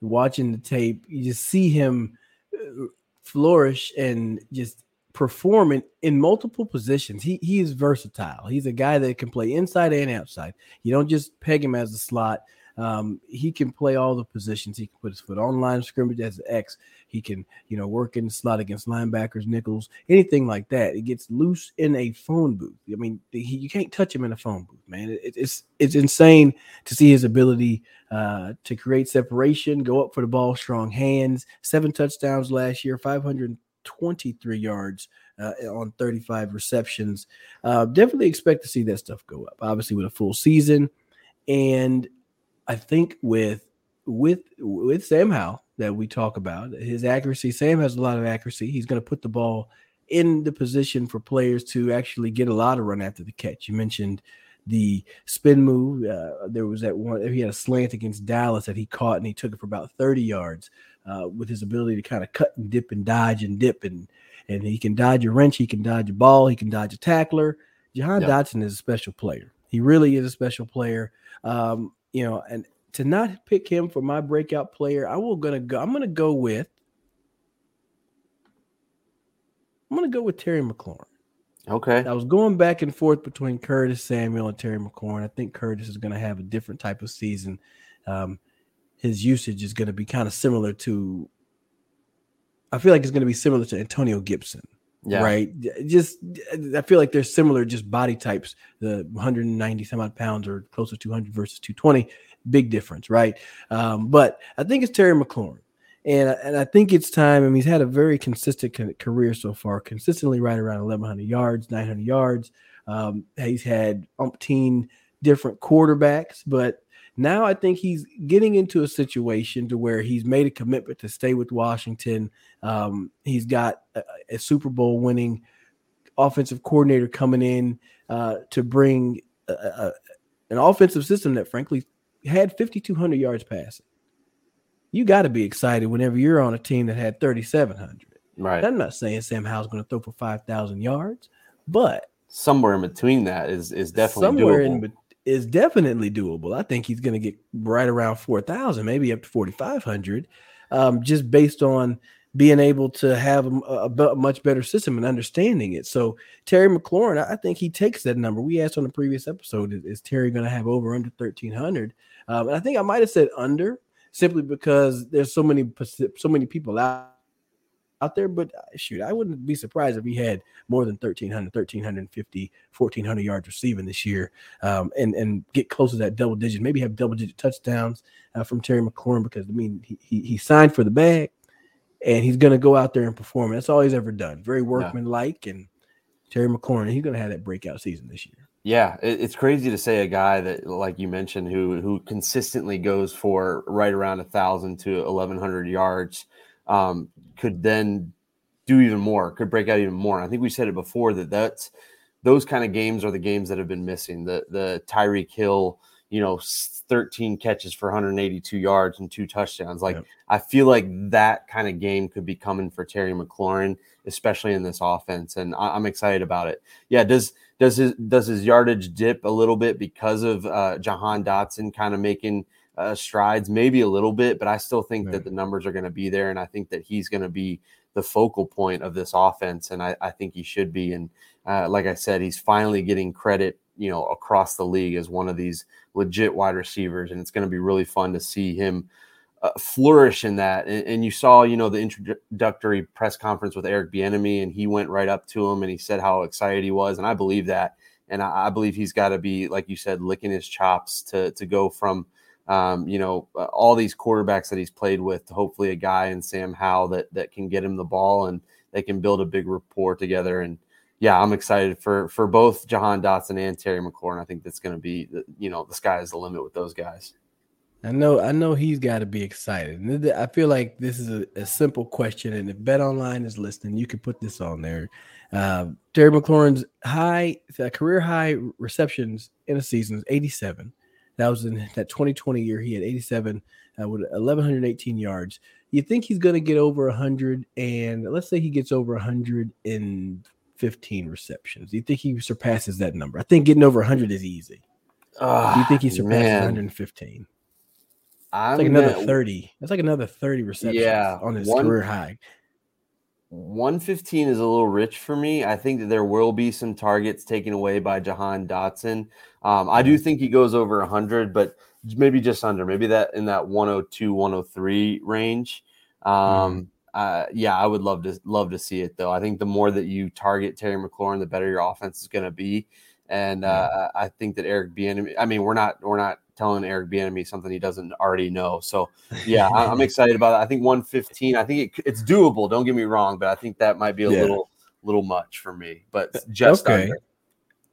watching the tape, you just see him uh, flourish and just performing in multiple positions. He he is versatile. He's a guy that can play inside and outside. You don't just peg him as a slot. Um, he can play all the positions. He can put his foot on line scrimmage as an X. He can, you know, work in the slot against linebackers, nickels, anything like that. It gets loose in a phone booth. I mean, he, you can't touch him in a phone booth, man. It, it's it's insane to see his ability uh, to create separation, go up for the ball, strong hands, seven touchdowns last year, 523 yards uh, on 35 receptions. Uh, definitely expect to see that stuff go up. Obviously, with a full season, and I think with with with Sam Howell that we talk about, his accuracy. Sam has a lot of accuracy. He's going to put the ball in the position for players to actually get a lot of run after the catch. You mentioned the spin move. Uh, there was that one. He had a slant against Dallas that he caught and he took it for about 30 yards. Uh, with his ability to kind of cut and dip and dodge and dip and and he can dodge a wrench, he can dodge a ball, he can dodge a tackler. Jahan yep. Dotson is a special player. He really is a special player. Um, you know, and to not pick him for my breakout player, I will gonna go. I'm gonna go with. I'm gonna go with Terry McLaurin. Okay. I was going back and forth between Curtis Samuel and Terry McLaurin. I think Curtis is going to have a different type of season. Um, his usage is going to be kind of similar to. I feel like it's going to be similar to Antonio Gibson. Yeah. Right. Just I feel like they're similar, just body types. The 190 some odd pounds or close to 200 versus 220. Big difference, right? Um, but I think it's Terry McLaurin. And, and I think it's time. I mean, he's had a very consistent career so far, consistently right around 1,100 yards, 900 yards. Um, he's had umpteen different quarterbacks, but now I think he's getting into a situation to where he's made a commitment to stay with Washington. Um, he's got a, a, Super Bowl winning offensive coordinator coming in uh, to bring a, a, an offensive system that, frankly, had 5,200 yards passing. You got to be excited whenever you're on a team that had 3,700. Right. I'm not saying Sam Howell's going to throw for 5,000 yards, but somewhere in between that is is definitely somewhere doable. in is definitely doable. I think he's going to get right around 4,000, maybe up to 4,500, um, just based on being able to have a, a, much better system and understanding it. So Terry McLaurin, I think he takes that number. We asked on the previous episode, is, is Terry going to have over under 1,300? Um, and I think I might have said under simply because there's so many so many people out out there. But uh, shoot, I wouldn't be surprised if he had more than 1,300, 1,350, 1,400 yards receiving this year um, and, and get close to that double digit, maybe have double digit touchdowns uh, from Terry McLaurin because, I mean, he, he, he signed for the bag and he's going to go out there and perform. That's all he's ever done. Very workmanlike. And Terry McLaurin, he's going to have that breakout season this year. Yeah, it's crazy to say a guy that, like you mentioned, who who consistently goes for right around a thousand to eleven hundred yards um, could then do even more, could break out even more. And I think we said it before that that's those kind of games are the games that have been missing. The the Tyreek Hill, you know, 13 catches for 182 yards and two touchdowns. Like yep. I feel like that kind of game could be coming for Terry McLaurin, especially in this offense, and I, am excited about it. Yeah, does does his does his yardage dip a little bit because of uh, Jahan Dotson kind of making uh, strides, maybe a little bit, but I still think right. that the numbers are going to be there, and I think that he's going to be the focal point of this offense, and I, I think he should be. And uh, like I said, he's finally getting credit, you know, across the league as one of these legit wide receivers, and it's going to be really fun to see him uh, flourish in that. And, and, you saw, you know, the introductory press conference with Eric Bieniemy, and he went right up to him and he said how excited he was, and I believe that. And I, I believe he's got to be, like you said, licking his chops to to go from um, you know, uh, all these quarterbacks that he's played with, hopefully a guy in Sam Howell that that can get him the ball and they can build a big rapport together. And yeah, I'm excited for for both Jahan Dotson and Terry McLaurin. I think that's going to be, you know, the sky is the limit with those guys. I know, I know he's got to be excited. I feel like this is a, a, simple question, and if Bet Online is listening, you can put this on there. Uh, Terry McLaurin's high uh, career high receptions in a season is 87. That was in that 2020 year. He had 87 uh, with 1118 yards. You think he's going to get over 100, and let's say he gets over 115 receptions. Do You think he surpasses that number? I think getting over 100 is easy. Do you think he surpasses man. 115? It's like another 30. That's like another 30 receptions yeah, on his one, career high. 115 is a little rich for me. I think that there will be some targets taken away by Jahan Dotson. Um, I do think he goes over 100, but maybe just under, maybe that in that 102, 103 range. Um, mm uh, yeah, I would love to love to see it though. I think the more that you target Terry McLaurin, the better your offense is going to be. And uh, I think that Eric Bieniemy. I mean, we're not we're not telling Eric Bieniemy something he doesn't already know. So yeah, I'm excited about it. I think 115. I think it, it's doable. Don't get me wrong, but I think that might be a yeah. little little much for me. But just okay. Under.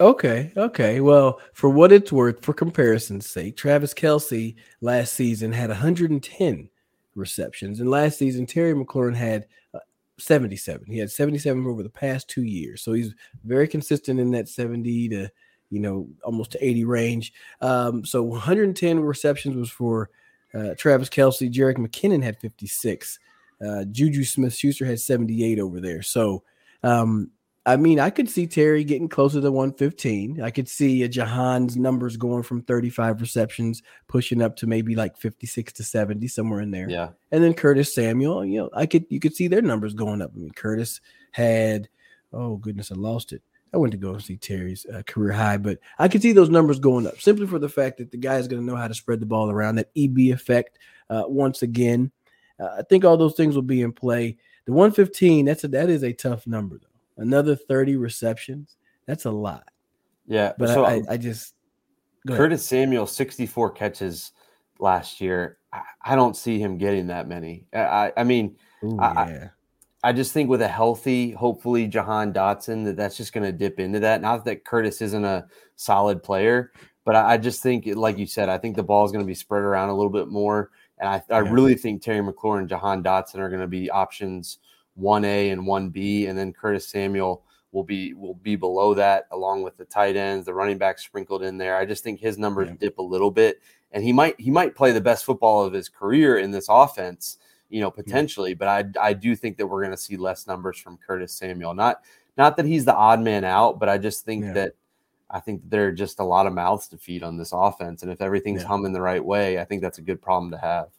Okay, okay. Well, for what it's worth, for comparison's sake, Travis Kelce last season had 110 receptions, and last season Terry McLaurin had uh, 77. He had 77 over the past two years, so he's very consistent in that 70 to you know, almost to 80 range. Um, so 110 receptions was for uh, Travis Kelce. Jerick McKinnon had 56. Uh, Juju Smith Schuster had 78 over there. So um, I mean, I could see Terry getting closer to 115. I could see a Jahan's numbers going from 35 receptions, pushing up to maybe like 56 to 70, somewhere in there. Yeah. And then Curtis Samuel, you know, I could you could see their numbers going up. I mean, Curtis had, oh goodness, I lost it. I went to go see Terry's uh, career high, but I could see those numbers going up simply for the fact that the guy is going to know how to spread the ball around. That EB effect, uh, once again, uh, I think all those things will be in play. The 115, that's a, that is a tough number though. Another 30 receptions, that's a lot. Yeah, but so I, I, I, just Curtis Samuel 64 catches last year. I, I, don't see him getting that many. I, I mean, Ooh, yeah. I just think with a healthy, hopefully Jahan Dotson, that that's just going to dip into that. Not that Curtis isn't a solid player, but I, I just think, like you said, I think the ball is going to be spread around a little bit more. And I, I yeah. really think Terry McLaurin and Jahan Dotson are going to be options one A and one B, and then Curtis Samuel will be will be below that, along with the tight ends, the running back sprinkled in there. I just think his numbers yeah. dip a little bit, and he might he might play the best football of his career in this offense you know, potentially. But I I do think that we're going to see less numbers from Curtis Samuel. Not not that he's the odd man out, but I just think yeah. that I think there are just a lot of mouths to feed on this offense, and if everything's yeah. humming the right way, I think that's a good problem to have.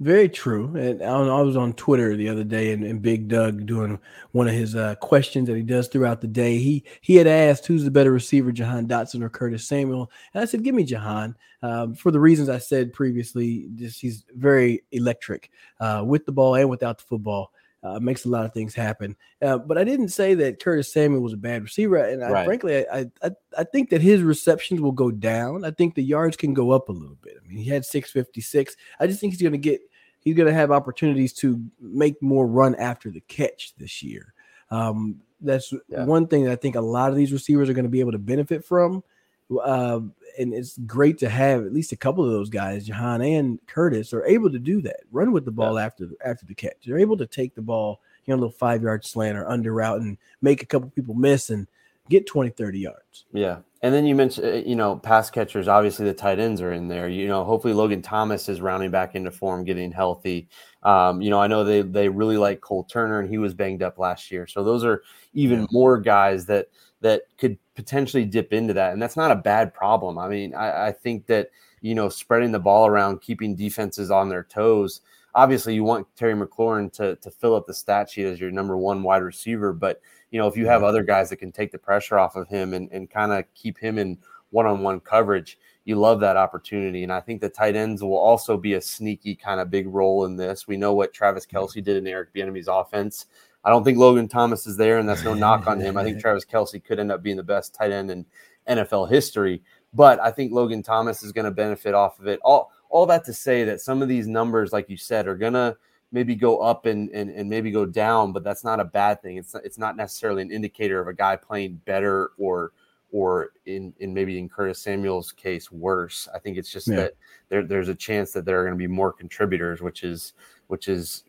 Very true. And I was on Twitter the other day, and, and Big Doug doing one of his uh, questions that he does throughout the day. He he had asked who's the better receiver, Jahan Dotson or Curtis Samuel, and I said, "Give me Jahan." Um, for the reasons I said previously, just he's very electric uh, with the ball and without the football. Uh, makes a lot of things happen. Uh, but I didn't say that Curtis Samuel was a bad receiver. And I, right. frankly, I, I I think that his receptions will go down. I think the yards can go up a little bit. I mean, he had 656. I just think he's going to get he's going to have opportunities to make more run after the catch this year. Um, that's yeah. one thing that I think a lot of these receivers are going to be able to benefit from. Uh, and it's great to have at least a couple of those guys, Jahan and Curtis, are able to do that. Run with the ball yeah. after after the catch. They're able to take the ball, you know, a little five yard slant or under route and make a couple people miss and get 20, 30 yards. Yeah. And then you mentioned, uh, you know, pass catchers. Obviously, the tight ends are in there. You know, hopefully Logan Thomas is rounding back into form, getting healthy. Um, you know, I know they they really like Cole Turner, and he was banged up last year. So those are even yeah. more guys that that could potentially dip into that, and that's not a bad problem. I mean, I, I think that you know, spreading the ball around, keeping defenses on their toes. Obviously, you want Terry McLaurin to to fill up the stat sheet as your number one wide receiver, but you know, if you have mm-hmm. other guys that can take the pressure off of him and, and kind of keep him in one on one coverage, you love that opportunity. And I think the tight ends will also be a sneaky kind of big role in this. We know what Travis mm-hmm. Kelce did in Eric Bieniemy's offense. I don't think Logan Thomas is there, and that's no knock on him. I think Travis Kelce could end up being the best tight end in NFL history. But I think Logan Thomas is going to benefit off of it. All all that to say that some of these numbers, like you said, are gonna maybe go up and, and, and maybe go down, but that's not a bad thing. It's not, it's not necessarily an indicator of a guy playing better or or in, in maybe in Curtis Samuel's case worse. I think it's just yeah. that there, there's a chance that there are going to be more contributors, which is which is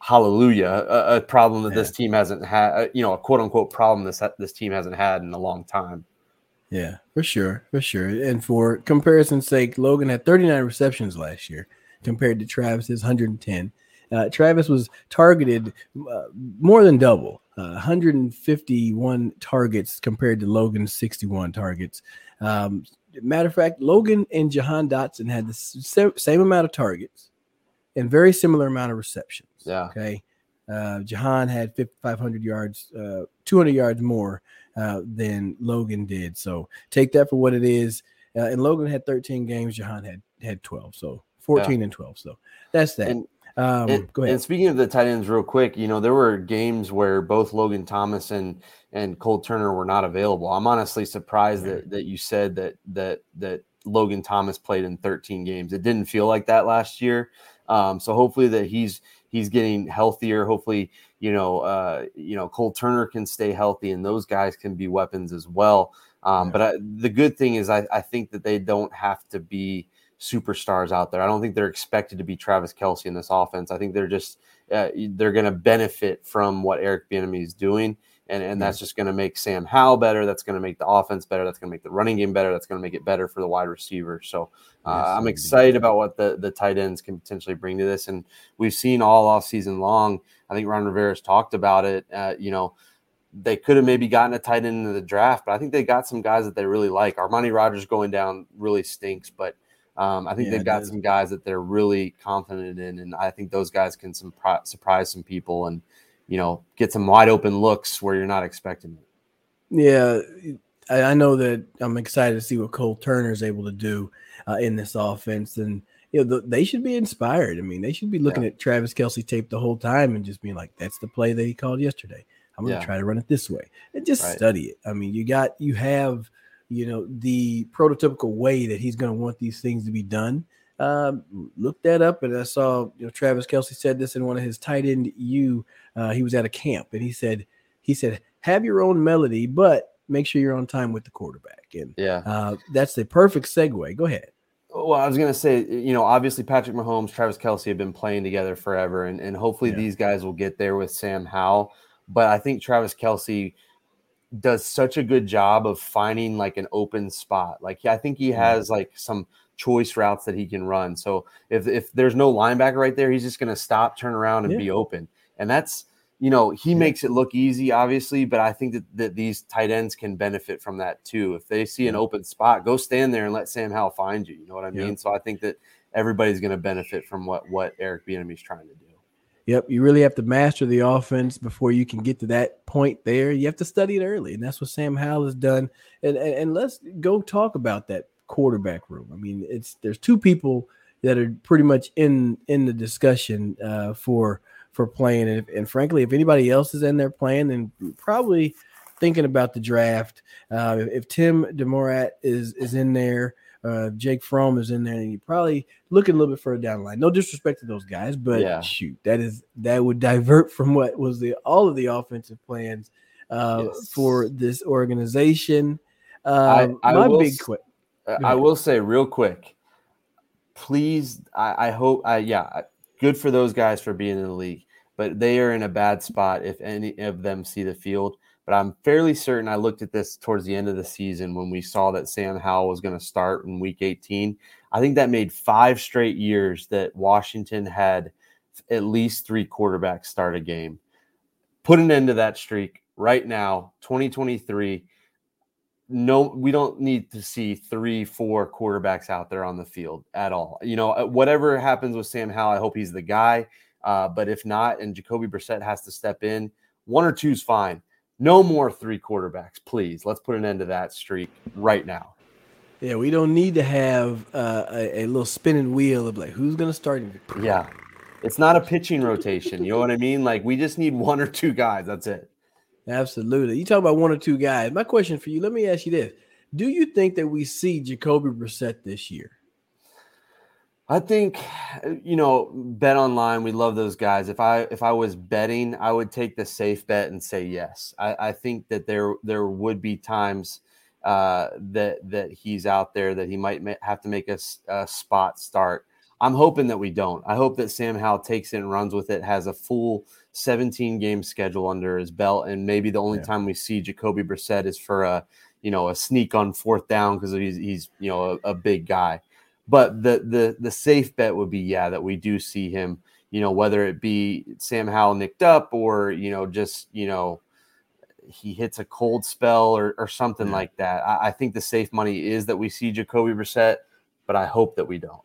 hallelujah a, a problem that yeah. this team hasn't had. Uh, you know, a quote unquote problem this this team hasn't had in a long time. Yeah, for sure, for sure. And for comparison's sake, Logan had 39 receptions last year compared to Travis's 110. Uh, Travis was targeted uh, more than double, uh, 151 targets compared to Logan's 61 targets. Um, matter of fact, Logan and Jahan Dotson had the same amount of targets and very similar amount of receptions. Yeah. Okay. Uh, Jahan had 5,500 yards, uh, 200 yards more uh, than Logan did. So take that for what it is. Uh, and Logan had 13 games. Jahan had had 12. So 14 yeah. and 12. So that's that. And, um, and, go ahead. And speaking of the tight ends, real quick, you know, there were games where both Logan Thomas and and Cole Turner were not available. I'm honestly surprised that that you said that that that Logan Thomas played in 13 games. It didn't feel like that last year. Um, so hopefully that he's he's getting healthier. Hopefully, you know, uh, you know, Cole Turner can stay healthy, and those guys can be weapons as well. Um, yeah. But I, the good thing is, I, I think that they don't have to be superstars out there. I don't think they're expected to be Travis Kelce in this offense. I think they're just uh, they're going to benefit from what Eric Bieniemy is doing, and and that's just going to make Sam Howell better. That's going to make the offense better. That's going to make the running game better. That's going to make it better for the wide receiver. So uh, I'm excited about what the the tight ends can potentially bring to this, and we've seen all off season long. I think Ron Rivera's talked about it. Uh, you know they could have maybe gotten a tight end in the draft, but I think they got some guys that they really like. Armani Rogers going down really stinks, but um, I think yeah, they've got some guys that they're really confident in, and I think those guys can some surprise some people and you know get some wide open looks where you're not expecting it. Yeah, I, know that I'm excited to see what Cole Turner is able to do uh, in this offense, and you know the, they should be inspired. I mean, they should be looking yeah. at Travis Kelce tape the whole time and just being like, "That's the play that he called yesterday. I'm going to yeah. try to run it this way," and just right. study it. I mean, you got you have you know, the prototypical way that he's going to want these things to be done. Um, look that up, and I saw you know Travis Kelce said this in one of his tight end U. Uh, he was at a camp, and he said he said have your own melody, but make sure you're on time with the quarterback. And yeah, uh, that's the perfect segue. Go ahead. Well, I was going to say, you know, obviously Patrick Mahomes, Travis Kelce have been playing together forever, and, and hopefully yeah. these guys will get there with Sam Howell. But I think Travis Kelce – does such a good job of finding like an open spot. Like I think he has like some choice routes that he can run. So if if there's no linebacker right there, he's just going to stop, turn around, and yeah. be open. And that's you know he yeah. makes it look easy, obviously, but I think that, that these tight ends can benefit from that too. If they see an open spot, go stand there and let Sam Howell find you. You know what I mean? Yeah. So I think that everybody's going to benefit from what what Eric Bieniemy is trying to do. Yep, you really have to master the offense before you can get to that point there. You have to study it early, and that's what Sam Howell has done. And, and, and let's go talk about that quarterback room. I mean, it's there's two people that are pretty much in in the discussion uh, for for playing, and, and frankly, if anybody else is in there playing, then probably thinking about the draft. Uh, if, if Tim DeMorat is is in there, uh, Jake Fromm is in there, and you're probably looking a little bit further down the line. No disrespect to those guys, but yeah. shoot, that is that would divert from what was the all of the offensive plans uh, yes. for this organization. Um, I, I my big quick. I will say real quick, please. I, I hope. I yeah, good for those guys for being in the league, but they are in a bad spot if any of them see the field. But I'm fairly certain I looked at this towards the end of the season when we saw that Sam Howell was going to start in week 18. I think that made five straight years that Washington had at least three quarterbacks start a game. Put an end to that streak right now, 2023. No, we don't need to see three, four quarterbacks out there on the field at all. You know, uh, whatever happens with Sam Howell, I hope he's the guy. Uh, but if not, and Jacoby Brissett has to step in, one or two is fine. No more three quarterbacks, please. Let's put an end to that streak right now. Yeah, we don't need to have uh, a, a, little spinning wheel of like who's going to start. Yeah, it's not a pitching rotation. You know what I mean? Like we just need one or two guys. That's it. Absolutely. You talk about one or two guys. My question for you. Let me ask you this: Do you think that we see Jacoby Brissett this year? I think you know, bet online. We love those guys. If I if I was betting, I would take the safe bet and say yes. I, I think that there there would be times uh, that that he's out there that he might ma- have to make a, a, spot start. I'm hoping that we don't. I hope that Sam Howell takes it and runs with it, has a full 17 game schedule under his belt, and maybe the only yeah. time we see Jacoby Brissett is for a you know a sneak on fourth down because he's he's you know a, a big guy. But the the the safe bet would be yeah that we do see him. You know whether it be Sam Howell nicked up or you know just you know he hits a cold spell or, or something yeah. like that. I, I, think the safe money is that we see Jacoby Brissett, but I hope that we don't.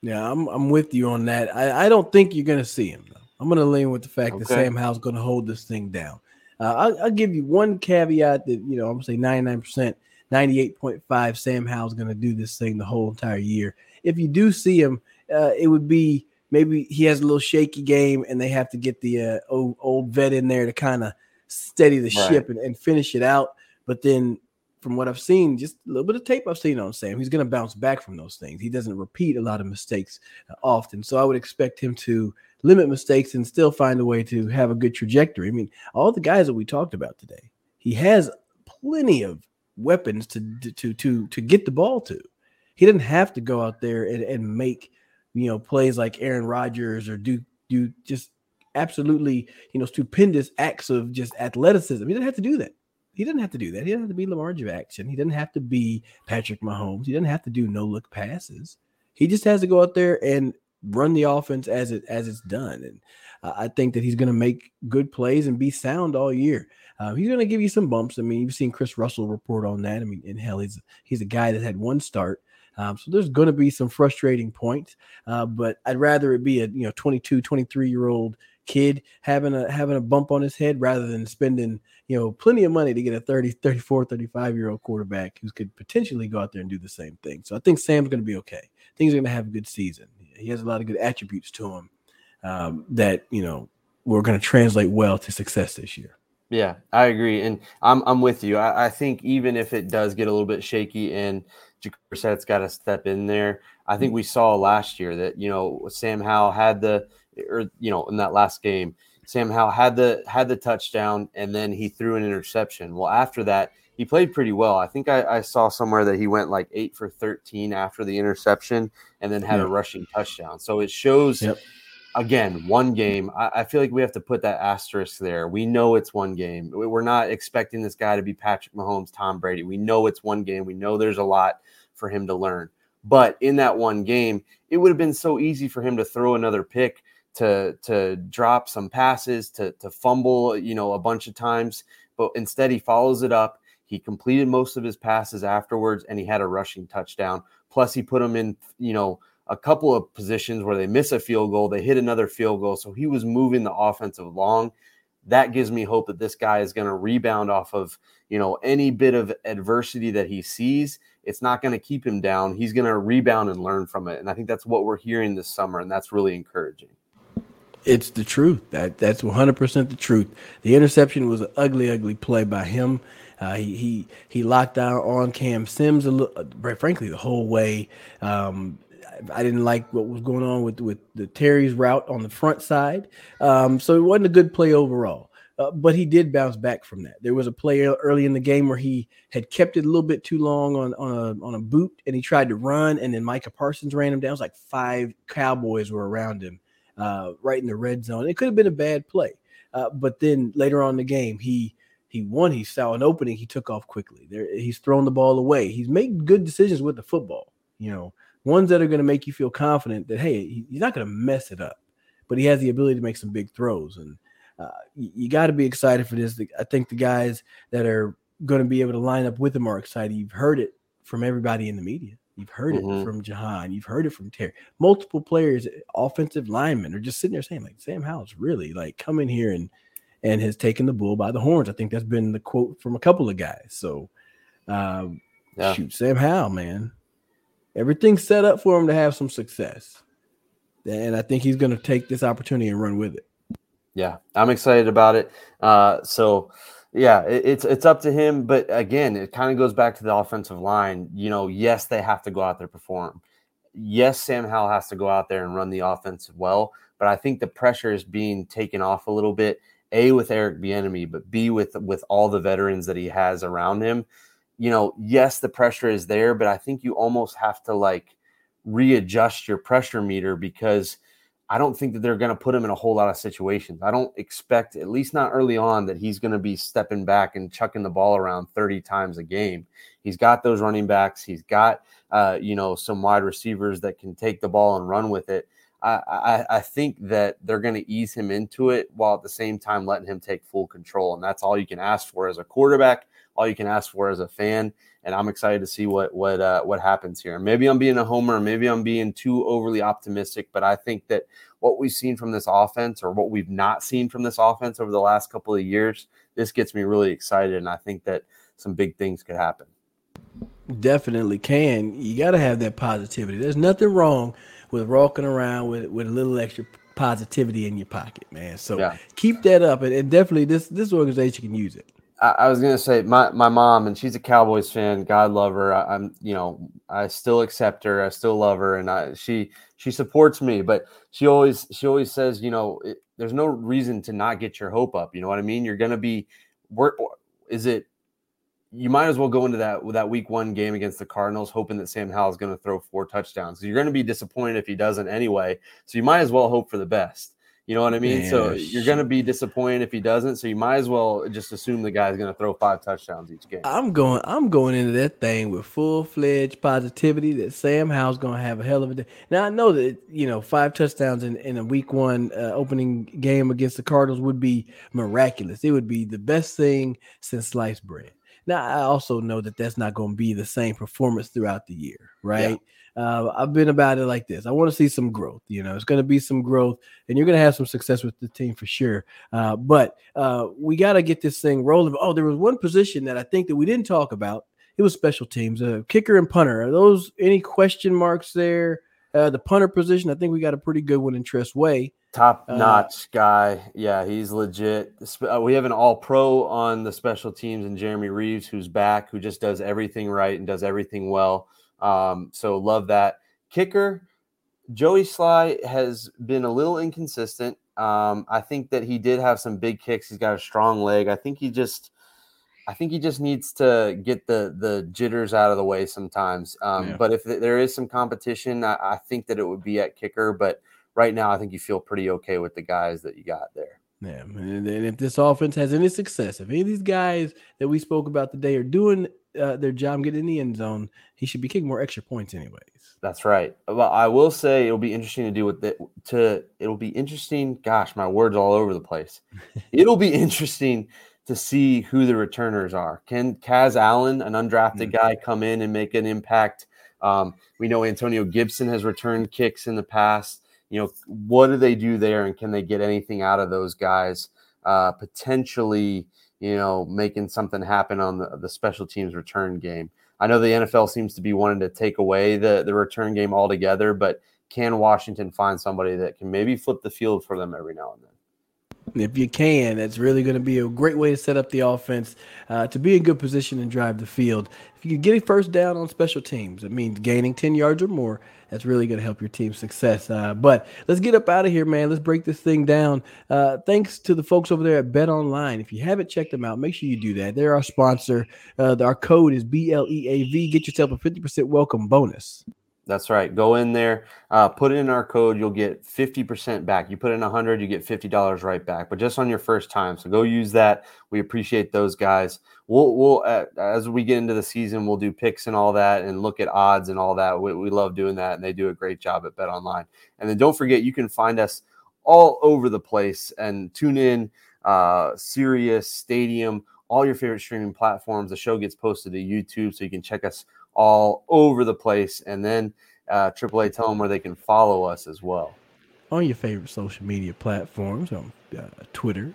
Yeah, I'm I'm with you on that. I, I don't think you're gonna see him though. I'm gonna lean with the fact okay. that Sam Howell's gonna hold this thing down. Uh, I'll, I'll, give you one caveat that you know I'm gonna say 99 percent 98.5 Sam Howell's going to do this thing the whole entire year. If you do see him, uh, it would be maybe he has a little shaky game and they have to get the uh, old, old vet in there to kind of steady the right. ship and, and finish it out. But then from what I've seen, just a little bit of tape I've seen on Sam, he's going to bounce back from those things. He doesn't repeat a lot of mistakes uh, often. So I would expect him to limit mistakes and still find a way to have a good trajectory. I mean, all the guys that we talked about today, he has plenty of weapons to to to to get the ball to. He didn't have to go out there and, and make you know plays like Aaron Rodgers or do do just absolutely you know stupendous acts of just athleticism. He didn't have to do that. He didn't have to do that. He didn't have to be Lamar Jackson. He didn't have to be Patrick Mahomes. He didn't have to do no look passes. He just has to go out there and run the offense as it as it's done. And uh, I think that he's going to make good plays and be sound all year. Uh, he's going to give you some bumps. I mean, you've seen Chris Russell report on that. I mean, in hell, he's he's a guy that had one start. Um, so there's going to be some frustrating points, uh, but I'd rather it be a you know 22, 23 year old kid having a having a bump on his head rather than spending you know plenty of money to get a 30 34 35 year old quarterback who could potentially go out there and do the same thing so i think sam's going to be okay think he's going to have a good season he has a lot of good attributes to him um, that you know we're going to translate well to success this year yeah i agree and i'm, I'm with you I, I think even if it does get a little bit shaky and Brissett's got to step in there. I think we saw last year that you know Sam Howell had the or you know in that last game, Sam Howell had the had the touchdown and then he threw an interception. Well, after that, he played pretty well. I think I, I saw somewhere that he went like eight for thirteen after the interception and then had yeah. a rushing touchdown. So it shows. Yep. Again, one game. I, I feel like we have to put that asterisk there. We know it's one game. We're not expecting this guy to be Patrick Mahomes, Tom Brady. We know it's one game. We know there's a lot for him to learn. But in that one game, it would have been so easy for him to throw another pick to to drop some passes, to to fumble, you know, a bunch of times. But instead, he follows it up. He completed most of his passes afterwards, and he had a rushing touchdown. Plus, he put them in, you know, a couple of positions where they miss a field goal, they hit another field goal. So he was moving the offensive along. That gives me hope that this guy is going to rebound off of, you know, any bit of adversity that he sees. It's not going to keep him down. He's going to rebound and learn from it. And I think that's what we're hearing this summer, and that's really encouraging. It's the truth. That that's 100% the truth. The interception was an ugly, ugly play by him. Uh, he, he he locked down on Cam Sims a little, frankly the whole way. Um, I didn't like what was going on with with the Terry's route on the front side. Um, so it wasn't a good play overall. Uh, but he did bounce back from that. There was a play early in the game where he had kept it a little bit too long on on a on a boot, and he tried to run, and then Micah Parsons ran him down. It was like five Cowboys were around him, uh, right in the red zone. It could have been a bad play, uh, but then later on in the game, he he won. He saw an opening. He took off quickly. There, he's thrown the ball away. He's made good decisions with the football. You know, ones that are going to make you feel confident that hey, he's not going to mess it up, but he has the ability to make some big throws. And uh, you, you got to be excited for this. I think the guys that are going to be able to line up with him are excited. You've heard it from everybody in the media. You've heard mm-hmm. it from Jahan. You've heard it from Terry. Multiple players, offensive linemen, are just sitting there saying, like, Sam Howell's really like come in here and and has taken the bull by the horns. I think that's been the quote from a couple of guys. So, um, yeah. shoot, Sam Howell, man, everything's set up for him to have some success, and I think he's going to take this opportunity and run with it. Yeah, I'm excited about it. Uh, so yeah, it, it's it's up to him, but again, it kind of goes back to the offensive line. You know, yes, they have to go out there perform. Yes, Sam Howell has to go out there and run the offense well, but I think the pressure is being taken off a little bit. A with Eric Bieniemy, but B with with all the veterans that he has around him. You know, yes, the pressure is there, but I think you almost have to like readjust your pressure meter because – I don't think that they're going to put him in a whole lot of situations. I don't expect, at least not early on, that he's going to be stepping back and chucking the ball around 30 times a game. He's got those running backs. He's got, uh, you know, some wide receivers that can take the ball and run with it. I, I, think that they're going to ease him into it while at the same time letting him take full control. And that's all you can ask for as a quarterback, all you can ask for as a fan and I'm excited to see what what uh, what happens here. Maybe I'm being a homer, maybe I'm being too overly optimistic, but I think that what we've seen from this offense, or what we've not seen from this offense over the last couple of years, this gets me really excited, and I think that some big things could happen. Definitely can. You got to have that positivity. There's nothing wrong with walking around with with a little extra positivity in your pocket, man. So yeah. keep that up, and, and definitely this this organization can use it. I, I, was gonna say my my mom, and she's a Cowboys fan. God love her. I, am you know I still accept her. I still love her, and I she she supports me. But she always she always says, you know, it, there's no reason to not get your hope up. You know what I mean? You're gonna be. Where is it? You might as well go into that with that week one game against the Cardinals, hoping that Sam Howell is going to throw four touchdowns. You're going to be disappointed if he doesn't anyway. So you might as well hope for the best You know what I mean? so you're going to be disappointed if he doesn't. So you might as well just assume the guy's going to throw five touchdowns each game. I'm going. I'm going into that thing with full fledged positivity that Sam Howell's going to have a hell of a day. Now I know that you know five touchdowns in, in a week one uh, opening game against the Cardinals would be miraculous. It would be the best thing since sliced bread. Now I also know that that's not going to be the same performance throughout the year, right? Yeah. Uh, I've been about it like this. I want to see some growth. You know, it's going to be some growth, and you're going to have some success with the team for sure. Uh, but uh, we got to get this thing rolling. Oh, there was one position that I think that we didn't talk about. It was special teams, uh, kicker and punter. Are those any question marks there? Uh, the punter position, I think we got a pretty good one in Tress Way. Top uh, notch guy. Yeah, he's legit. We have an all pro on the special teams and Jeremy Reaves, who's back, who just does everything right and does everything well. Um, so love that. Kicker, Joey Slye has been a little inconsistent. Um, I think that he did have some big kicks. He's got a strong leg. I think he just, I think he just needs to get the the jitters out of the way sometimes. Um, yeah. But if there is some competition, I, I, think that it would be at kicker. But right now, I think you feel pretty okay with the guys that you got there. Yeah, and if this offense has any success, if any of these guys that we spoke about today are doing uh, their job getting in the end zone, he should be kicking more extra points anyways. That's right. Well, I will say it'll be interesting to do with it. To it'll be interesting. Gosh, my words all over the place. it'll be interesting to see who the returners are. Can Kaz Allen, an undrafted mm-hmm. guy, come in and make an impact? Um, we know Antonio Gibson has returned kicks in the past. You know, what do they do there, and can they get anything out of those guys? Uh, potentially, you know, making something happen on the, the special teams return game. I know the NFL seems to be wanting to take away the, the return game altogether, but can Washington find somebody that can maybe flip the field for them every now and then? If you can, that's really going to be a great way to set up the offense uh, to be in good position and drive the field. If you can get a first down on special teams, it means gaining 10 yards or more that's really going to help your team's success. Uh, but let's get up out of here, man. Let's break this thing down. Uh, thanks to the folks over there at Bet Online. If you haven't checked them out, make sure you do that. They're our sponsor. Uh, our code is BLEAV. Get yourself a 50% welcome bonus. That's right. Go in there, uh, put in our code. You'll get 50% back. You put in 100, you get $50 right back, but just on your first time. So go use that. We appreciate those guys. We'll, we'll uh, as we get into the season, we'll do picks and all that and look at odds and all that. We, we love doing that, and they do a great job at Bet Online. And then don't forget, you can find us all over the place and tune in, uh, Sirius, Stadium, all your favorite streaming platforms. The show gets posted to YouTube, so you can check us all over the place. And then uh, AAA, tell them where they can follow us as well. On your favorite social media platforms, on uh, Twitter,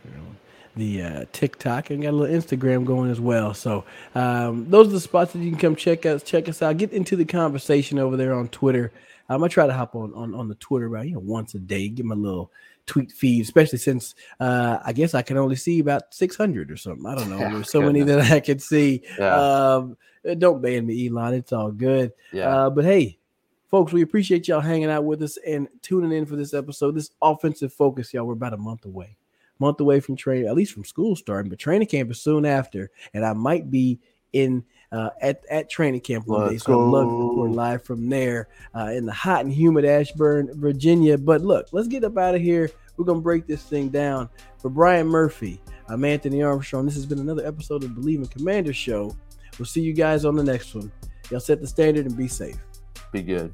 the uh, TikTok, and got a little Instagram going as well. So um, those are the spots that you can come check us check us out. Get into the conversation over there on Twitter. Um, I try to hop on, on on the Twitter about you know once a day, give my little tweet feed, especially since uh, I guess I can only see about 600 or something. I don't know. There's so many that I can see. Yeah. Um, don't ban me, Elon. It's all good. Yeah. Uh, but hey, folks, we appreciate y'all hanging out with us and tuning in for this episode. This offensive focus, y'all. We're about a month away, month away from training, at least from school starting, but training camp is soon after, and I might be in uh, at at training camp one day. So I'd love to report live from there uh, in the hot and humid Ashburn, Virginia. But look, let's get up out of here. We're gonna break this thing down. For Brian Murphy, I'm Anthony Armstrong. This has been another episode of Bleav in Commander Show. We'll see you guys on the next one. Y'all set the standard and be safe. Be good.